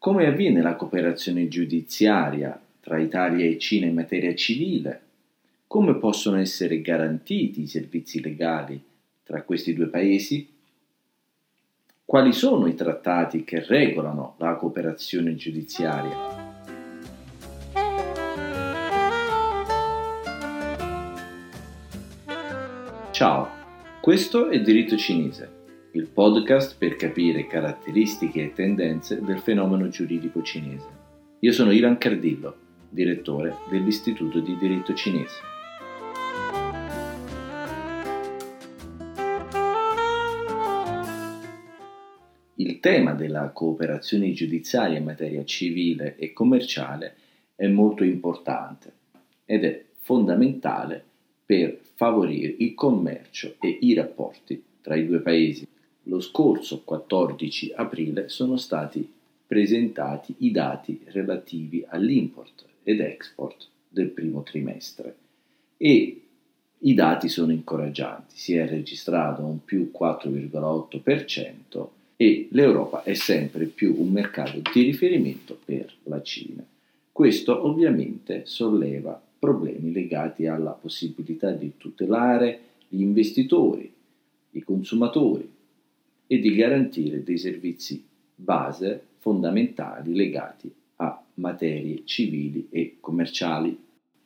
Come avviene la cooperazione giudiziaria tra Italia e Cina in materia civile? Come possono essere garantiti i servizi legali tra questi due paesi? Quali sono i trattati che regolano la cooperazione giudiziaria? Ciao, questo è Diritto Cinese, il podcast per capire caratteristiche e tendenze del fenomeno giuridico cinese. Io sono Ivan Cardillo, direttore dell'Istituto di Diritto Cinese. Il tema della cooperazione giudiziaria in materia civile e commerciale è molto importante ed è fondamentale per favorire il commercio e i rapporti tra i due paesi. Lo scorso 14 aprile sono stati presentati i dati relativi all'import ed export del primo trimestre e i dati sono incoraggianti, si è registrato un più 4,8% e l'Europa è sempre più un mercato di riferimento per la Cina. Questo ovviamente solleva problemi legati alla possibilità di tutelare gli investitori, i consumatori e di garantire dei servizi base fondamentali legati a materie civili e commerciali.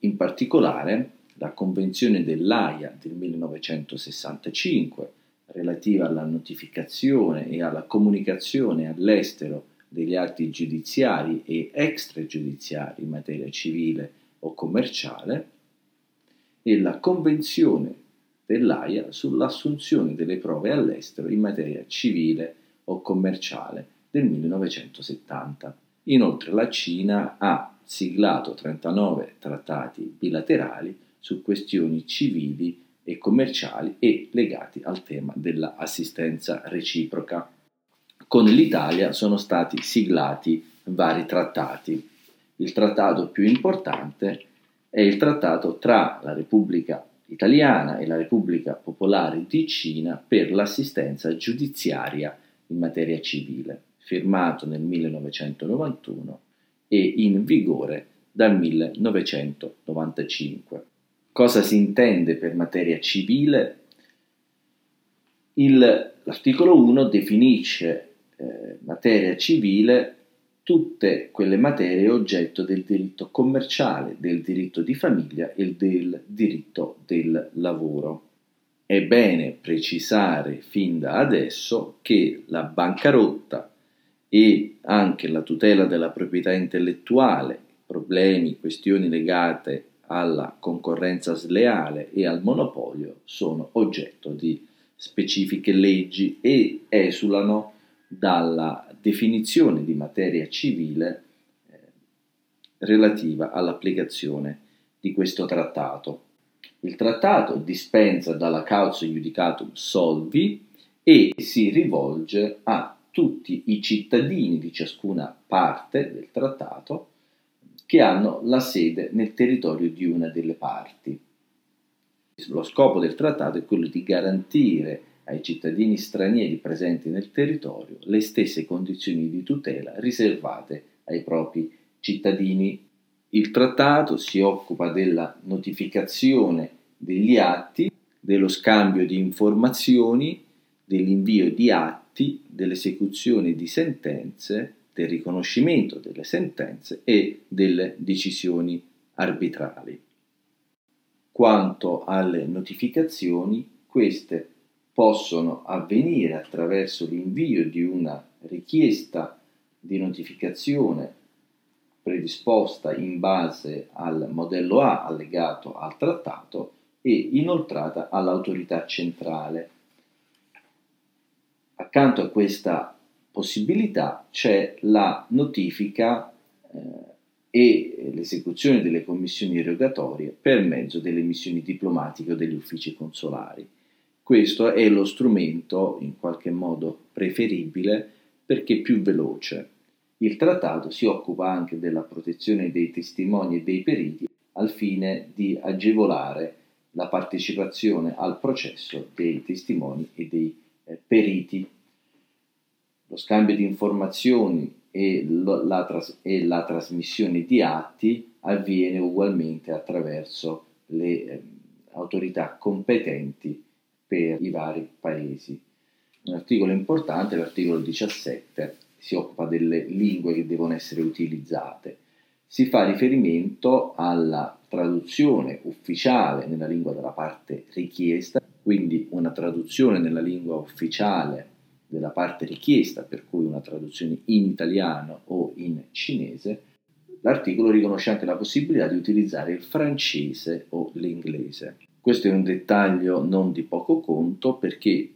In particolare, la Convenzione dell'AIA del 1965 relativa alla notificazione e alla comunicazione all'estero degli atti giudiziari e extragiudiziari in materia civile o commerciale e la Convenzione dell'AIA sull'assunzione delle prove all'estero in materia civile o commerciale del 1970. Inoltre la Cina ha siglato 39 trattati bilaterali su questioni civili e commerciali e legati al tema dell'assistenza reciproca. Con l'Italia sono stati siglati vari trattati. Il trattato più importante è il trattato tra la Repubblica Italiana e la Repubblica Popolare di Cina per l'assistenza giudiziaria in materia civile, firmato nel 1991 e in vigore dal 1995 cosa si intende per materia civile, il, l'articolo 1 definisce eh, materia civile tutte quelle materie oggetto del diritto commerciale, del diritto di famiglia e del diritto del lavoro. È bene precisare fin da adesso che la bancarotta e anche la tutela della proprietà intellettuale, problemi, questioni legate alla concorrenza sleale e al monopolio sono oggetto di specifiche leggi e esulano dalla definizione di materia civile eh, relativa all'applicazione di questo trattato. Il trattato dispensa dalla causa judicatum solvi e si rivolge a tutti i cittadini di ciascuna parte del trattato che hanno la sede nel territorio di una delle parti. Lo scopo del trattato è quello di garantire ai cittadini stranieri presenti nel territorio le stesse condizioni di tutela riservate ai propri cittadini. Il trattato si occupa della notificazione degli atti, dello scambio di informazioni, dell'invio di atti, dell'esecuzione di sentenze, del riconoscimento delle sentenze e delle decisioni arbitrali. Quanto alle notificazioni, queste possono avvenire attraverso l'invio di una richiesta di notificazione predisposta in base al modello A allegato al trattato e inoltrata all'autorità centrale. Accanto a questa possibilità c'è la notifica eh, e l'esecuzione delle commissioni erogatorie per mezzo delle missioni diplomatiche o degli uffici consolari. Questo è lo strumento in qualche modo preferibile perché più veloce. Il trattato si occupa anche della protezione dei testimoni e dei periti al fine di agevolare la partecipazione al processo dei testimoni e dei eh, periti lo scambio di informazioni e, lo, la, tras- e la, trasmissione di atti avviene ugualmente attraverso le eh, autorità competenti per i vari paesi. Un articolo importante, l'articolo 17, si occupa delle lingue che devono essere utilizzate. Si fa riferimento alla traduzione ufficiale nella lingua della parte richiesta, quindi una traduzione nella lingua ufficiale della parte richiesta, per cui una traduzione in italiano o in cinese, l'articolo riconosce anche la possibilità di utilizzare il francese o l'inglese. Questo è un dettaglio non di poco conto perché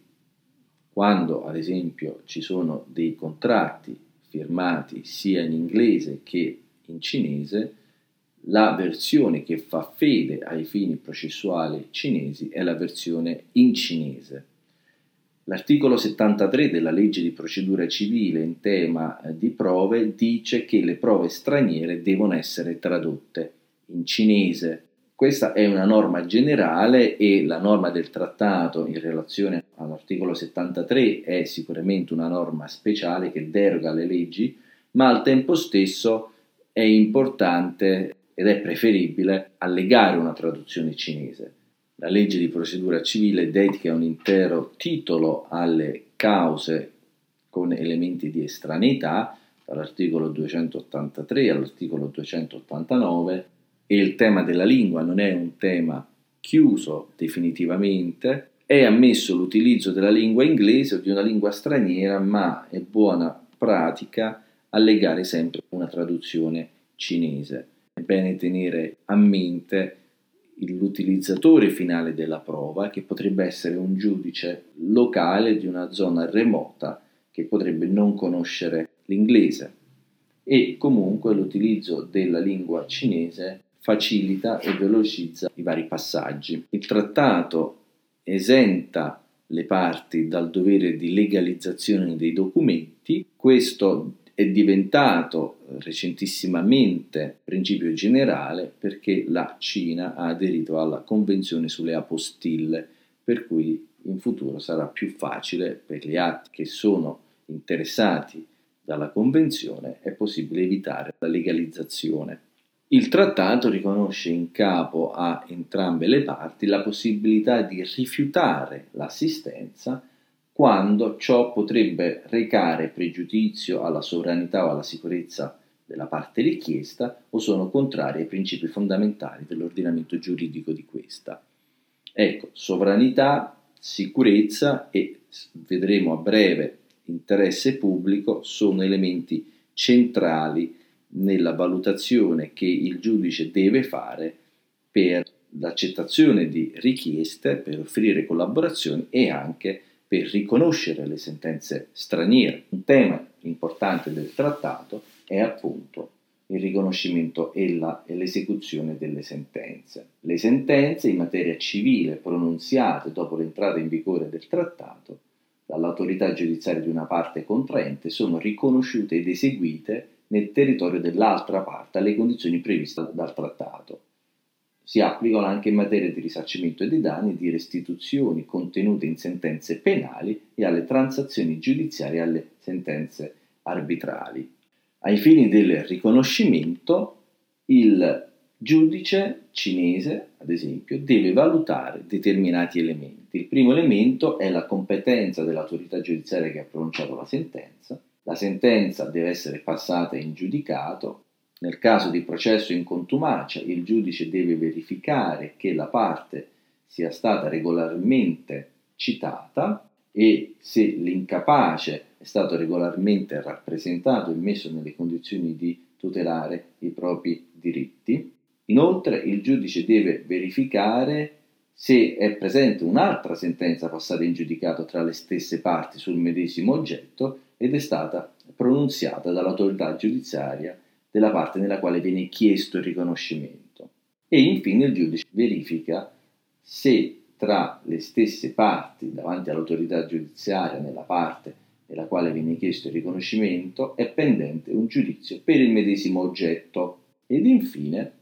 quando ad esempio ci sono dei contratti firmati sia in inglese che in cinese, la versione che fa fede ai fini processuali cinesi è la versione in cinese L'articolo 73 della legge di procedura civile in tema eh, di prove dice che le prove straniere devono essere tradotte in cinese. Questa è una norma generale e la norma del trattato in relazione all'articolo 73 è sicuramente una norma speciale che deroga alle leggi, ma al tempo stesso è importante ed è preferibile allegare una traduzione cinese. La legge di procedura civile dedica un intero titolo alle cause con elementi di estraneità, dall'articolo 283 all'articolo 289, e il tema della lingua non è un tema chiuso definitivamente, è ammesso l'utilizzo della lingua inglese o di una lingua straniera, ma è buona pratica allegare sempre una traduzione cinese. È bene tenere a mente l'utilizzatore finale della prova, che potrebbe essere un giudice locale di una zona remota che potrebbe non conoscere l'inglese e comunque l'utilizzo della lingua cinese facilita e velocizza i vari passaggi. Il trattato esenta le parti dal dovere di legalizzazione dei documenti, questo è diventato recentissimamente principio generale perché la Cina ha aderito alla Convenzione sulle apostille, per cui in futuro sarà più facile per gli atti che sono interessati dalla Convenzione, è possibile evitare la legalizzazione. Il trattato riconosce in capo a entrambe le parti la possibilità di rifiutare l'assistenza quando ciò potrebbe recare pregiudizio alla sovranità o alla sicurezza della parte richiesta o sono contrari ai principi fondamentali dell'ordinamento giuridico di questa. Ecco, sovranità, sicurezza e vedremo a breve interesse pubblico sono elementi centrali nella valutazione che il giudice deve fare per l'accettazione di richieste, per offrire collaborazioni e anche per riconoscere le sentenze straniere. Un tema importante del trattato è appunto il riconoscimento e, la, e, l'esecuzione delle sentenze. Le sentenze in materia civile pronunziate dopo l'entrata in vigore del trattato dall'autorità giudiziaria di una parte contraente sono riconosciute ed eseguite nel territorio dell'altra parte alle condizioni previste dal trattato si applicano anche in materia di risarcimento dei danni di restituzioni contenute in sentenze penali e alle transazioni giudiziarie e alle sentenze arbitrali. Ai fini del riconoscimento, il giudice cinese, ad esempio, deve valutare determinati elementi. Il primo elemento è la competenza dell'autorità giudiziaria che ha pronunciato la sentenza. La sentenza deve essere passata in giudicato nel caso di processo in contumacia, il giudice deve verificare che la parte sia stata regolarmente citata e se l'incapace è stato regolarmente rappresentato e messo nelle condizioni di tutelare i propri diritti. Inoltre il giudice deve verificare se è presente un'altra sentenza passata in giudicato tra le stesse parti sul medesimo oggetto ed è stata pronunziata dall'autorità giudiziaria della parte nella quale viene chiesto il riconoscimento. E infine il giudice verifica se tra le stesse parti davanti all'autorità giudiziaria nella parte nella quale viene chiesto il riconoscimento è pendente un giudizio per il medesimo oggetto ed infine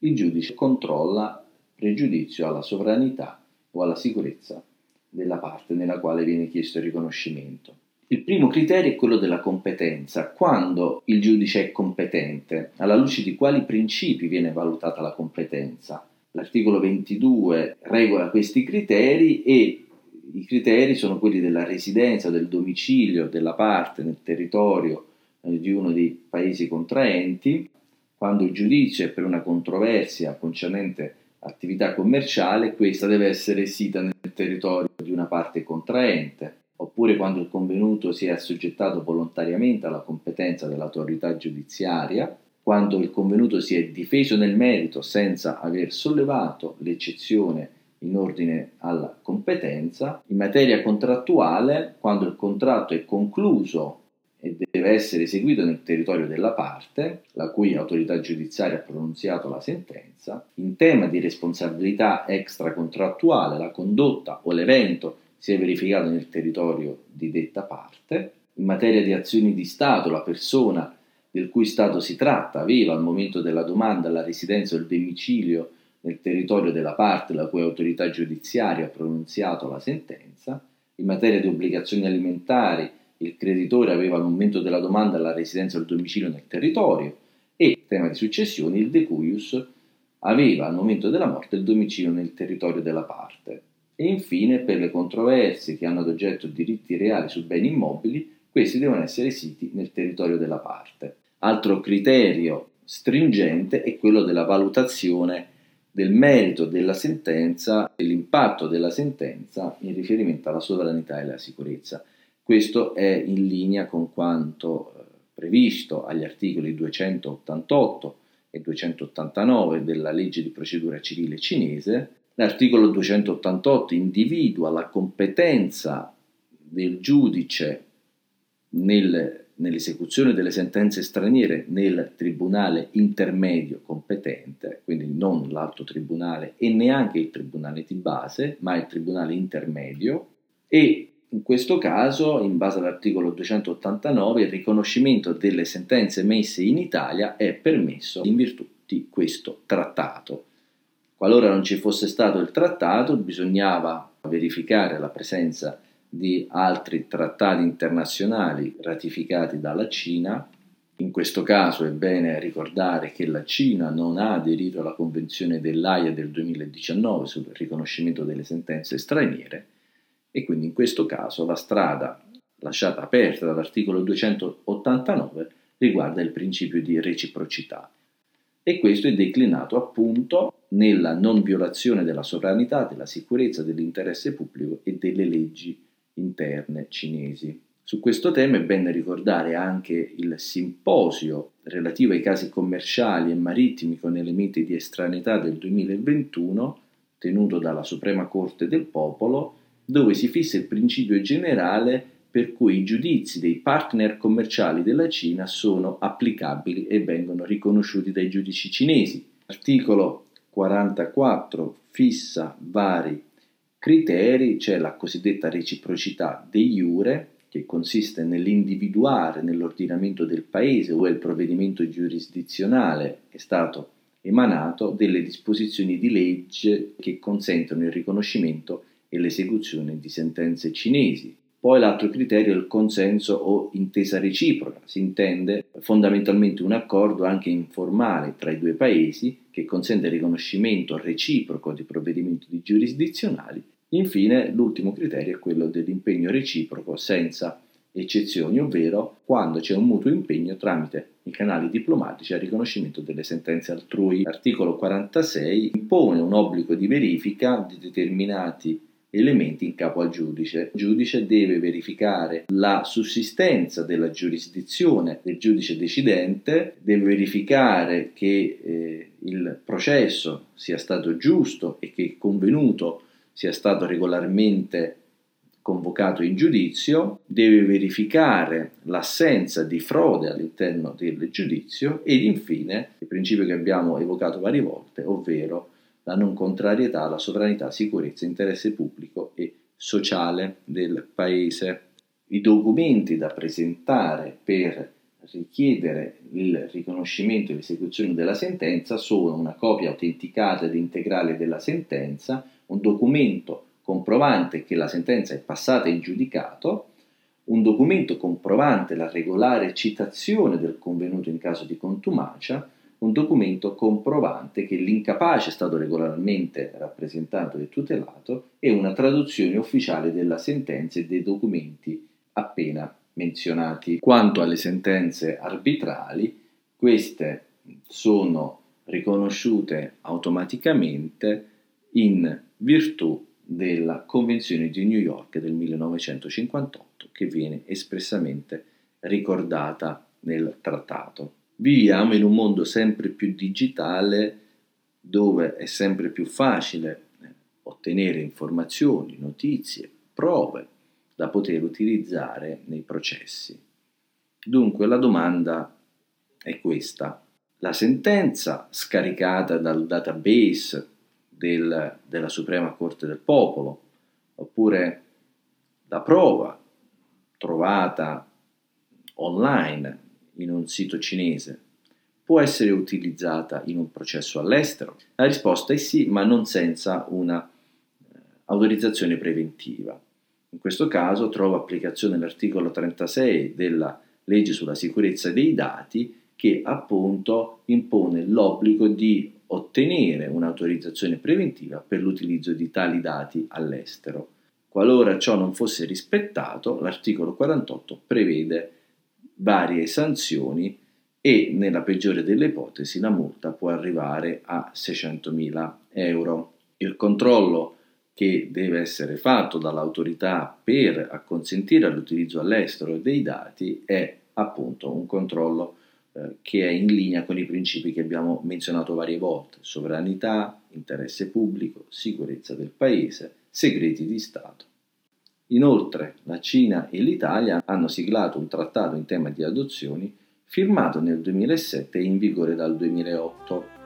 il giudice controlla pregiudizio alla sovranità o alla sicurezza della parte nella quale viene chiesto il riconoscimento. Il primo criterio è quello della competenza. Quando il giudice è competente, alla luce di quali principi viene valutata la competenza? L'articolo 22 regola questi criteri e i criteri sono quelli della residenza, del domicilio della parte nel territorio eh, di uno dei paesi contraenti, quando il giudice per una controversia concernente attività commerciale, questa deve essere sita nel territorio di una parte contraente, oppure quando il convenuto si è assoggettato volontariamente alla competenza dell'autorità giudiziaria, quando il convenuto si è difeso nel merito senza aver sollevato l'eccezione in ordine alla competenza, in materia contrattuale, quando il contratto è concluso e deve essere eseguito nel territorio della parte, la cui autorità giudiziaria ha pronunziato la sentenza, in tema di responsabilità extracontrattuale, la condotta o l'evento si è verificato nel territorio di detta parte, in materia di azioni di Stato, la persona del cui Stato si tratta aveva al momento della domanda la residenza o il domicilio nel territorio della parte la cui autorità giudiziaria ha pronunziato la sentenza, in materia di obbligazioni alimentari il creditore aveva al momento della domanda la residenza o il domicilio nel territorio e, tema di successione, il decuius aveva al momento della morte il domicilio nel territorio della parte. E infine, per le controversie che hanno ad oggetto diritti reali su beni immobili, questi devono essere siti nel territorio della parte. Altro criterio stringente è quello della valutazione del merito della sentenza e l'impatto della sentenza in riferimento alla sovranità e alla sicurezza. Questo è in linea con quanto eh, previsto agli articoli 288 e 289 della legge di procedura civile cinese. L'articolo 288 individua la competenza del giudice nel, nell'esecuzione delle sentenze straniere nel tribunale intermedio competente, quindi non l'alto tribunale e neanche il tribunale di base, ma il tribunale intermedio e in questo caso, in base all'articolo 289, il riconoscimento delle sentenze emesse in Italia è permesso in virtù di questo trattato. Qualora non ci fosse stato il trattato, bisognava verificare la presenza di altri trattati internazionali ratificati dalla Cina. In questo caso è bene ricordare che la Cina non ha aderito alla Convenzione dell'AIA del 2019 sul riconoscimento delle sentenze straniere e quindi in questo caso la strada lasciata aperta dall'articolo 289 riguarda il principio di reciprocità e questo è declinato appunto nella non violazione della sovranità, della sicurezza, dell'interesse pubblico e delle leggi interne cinesi. Su questo tema è bene ricordare anche il simposio relativo ai casi commerciali e marittimi con elementi di estraneità del 2021, tenuto dalla Suprema Corte del Popolo, dove si fissa il principio generale per cui i giudizi dei partner commerciali della Cina sono applicabili e vengono riconosciuti dai giudici cinesi. L'articolo 44 fissa vari criteri, c'è la cosiddetta reciprocità de iure, che consiste nell'individuare nell'ordinamento del paese o il provvedimento giurisdizionale è stato emanato delle disposizioni di legge che consentono il riconoscimento e l'esecuzione di sentenze cinesi. Poi l'altro criterio è il consenso o intesa reciproca, si intende fondamentalmente un accordo anche informale tra i due paesi che consente il riconoscimento reciproco di provvedimenti giurisdizionali. Infine l'ultimo criterio è quello dell'impegno reciproco senza eccezioni, ovvero quando c'è un mutuo impegno tramite i canali diplomatici al riconoscimento delle sentenze altrui. L'articolo 46 impone un obbligo di verifica di determinati elementi in capo al giudice. Il giudice deve verificare la sussistenza della giurisdizione del giudice decidente, deve verificare che eh, il processo sia stato giusto e che il convenuto sia stato regolarmente convocato in giudizio, deve verificare l'assenza di frode all'interno del giudizio ed infine il principio che abbiamo evocato varie volte, ovvero la non contrarietà alla sovranità, sicurezza, interesse pubblico e sociale del Paese. I documenti da presentare per richiedere il riconoscimento e l'esecuzione della sentenza sono una copia autenticata ed integrale della sentenza, un documento comprovante che la sentenza è passata in giudicato, un documento comprovante la regolare citazione del convenuto in caso di contumacia, un documento comprovante che l'incapace è stato regolarmente rappresentato e tutelato e una traduzione ufficiale della sentenza e dei documenti appena menzionati. Quanto alle sentenze arbitrali, queste sono riconosciute automaticamente in virtù della Convenzione di New York del 1958 che viene espressamente ricordata nel trattato. Viviamo in un mondo sempre più digitale dove è sempre più facile eh, ottenere informazioni, notizie, prove da poter utilizzare nei processi. Dunque la domanda è questa. La sentenza scaricata dal database del, della Suprema Corte del Popolo, oppure la prova trovata online in un sito cinese può essere utilizzata in un processo all'estero? La risposta è sì, ma non senza una eh, autorizzazione preventiva. In questo caso trova applicazione l'articolo 36 della legge sulla sicurezza dei dati che appunto impone l'obbligo di ottenere un'autorizzazione preventiva per l'utilizzo di tali dati all'estero. Qualora ciò non fosse rispettato, l'articolo 48 prevede varie sanzioni e nella peggiore delle ipotesi la multa può arrivare a 600.000 euro. Il controllo che deve essere fatto dall'autorità per acconsentire all'utilizzo all'estero dei dati è appunto un controllo eh, che è in linea con i principi che abbiamo menzionato varie volte, sovranità, interesse pubblico, sicurezza del paese, segreti di Stato. Inoltre la Cina e l'Italia hanno siglato un trattato in tema di adozioni firmato nel 2007 e in vigore dal 2008.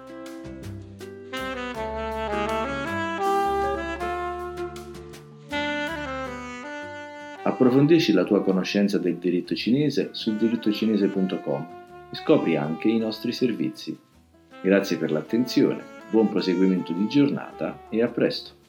Approfondisci la tua conoscenza del diritto cinese su dirittocinese.com e scopri anche i nostri servizi. Grazie per l'attenzione, buon proseguimento di giornata e a presto!